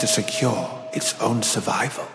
to secure its own survival.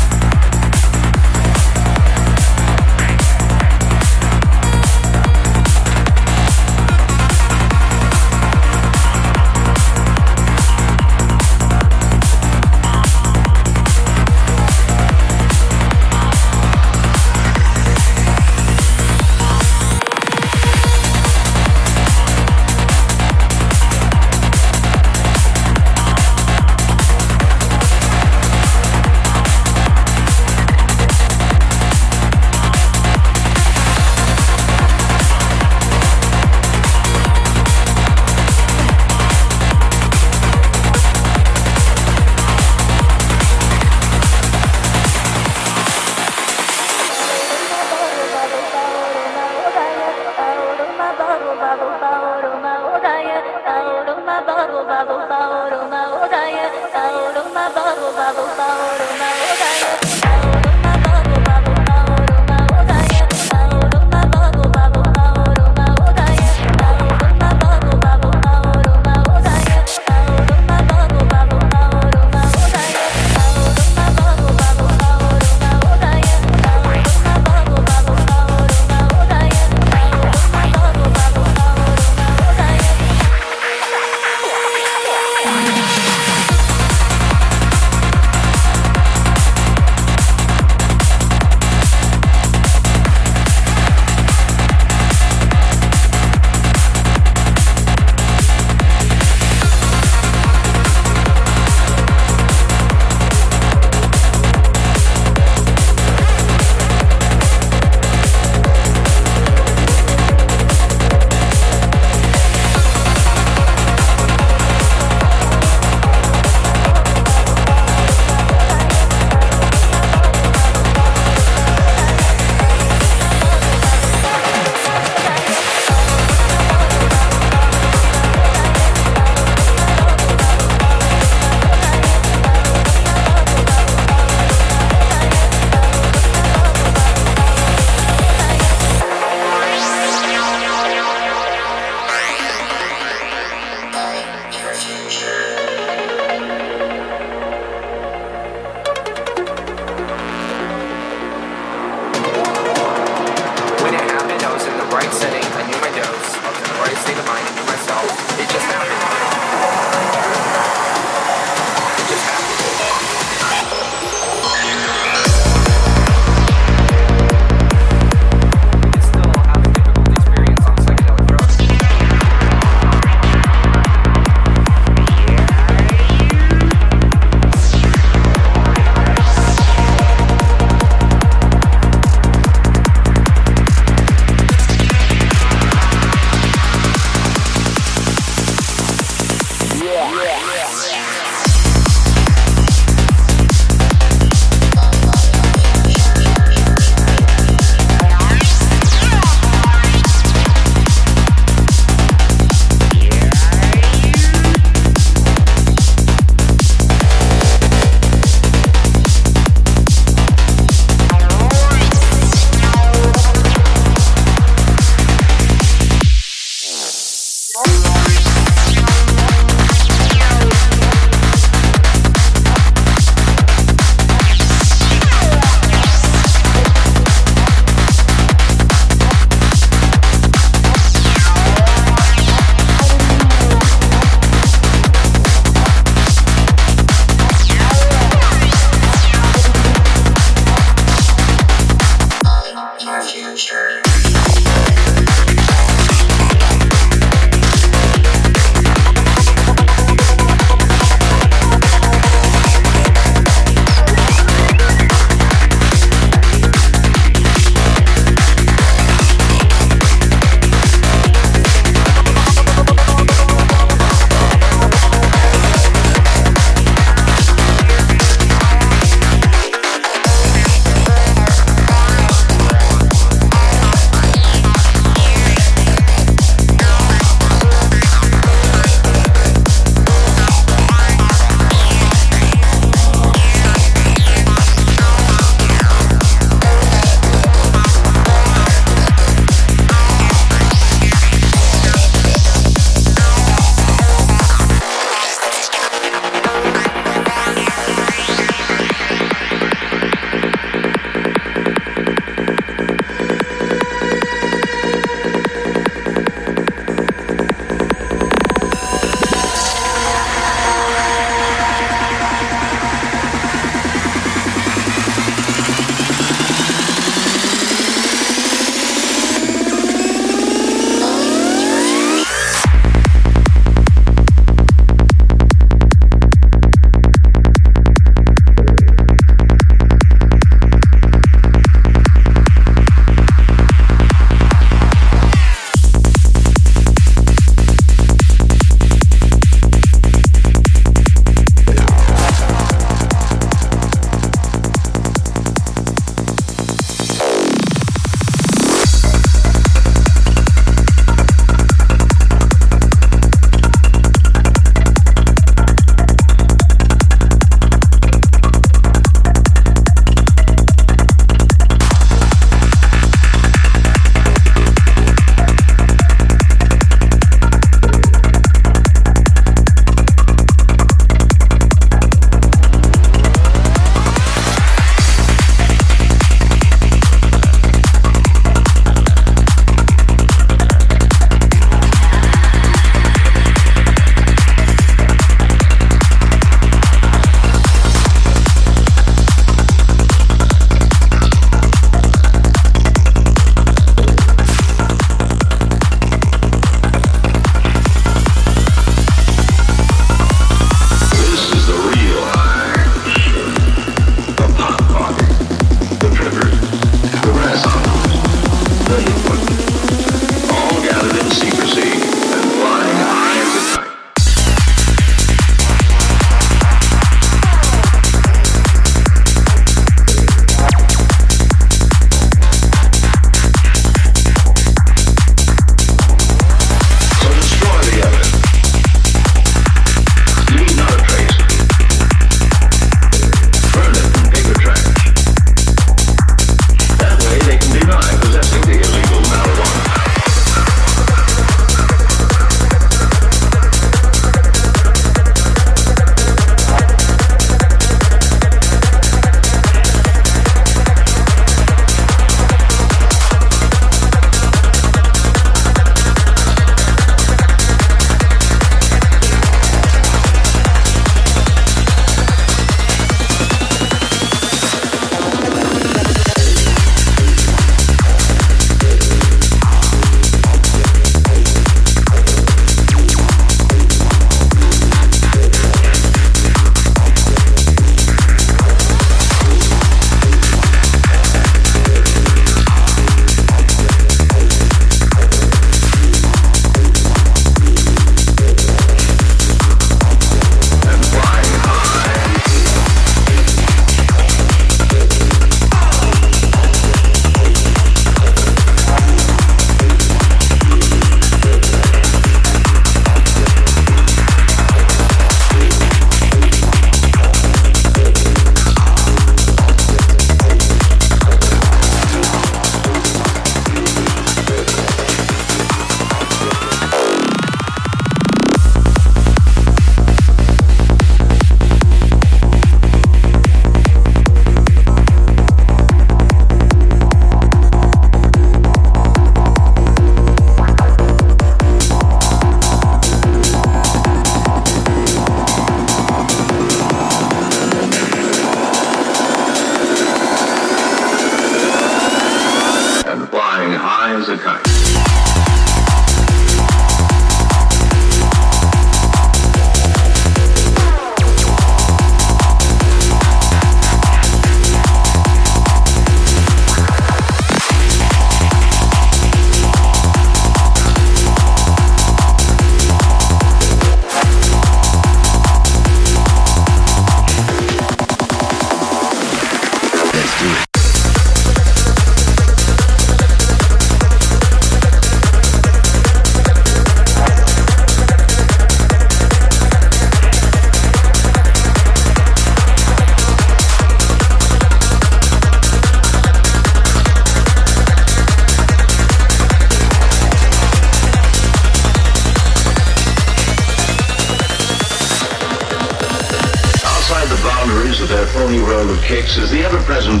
Is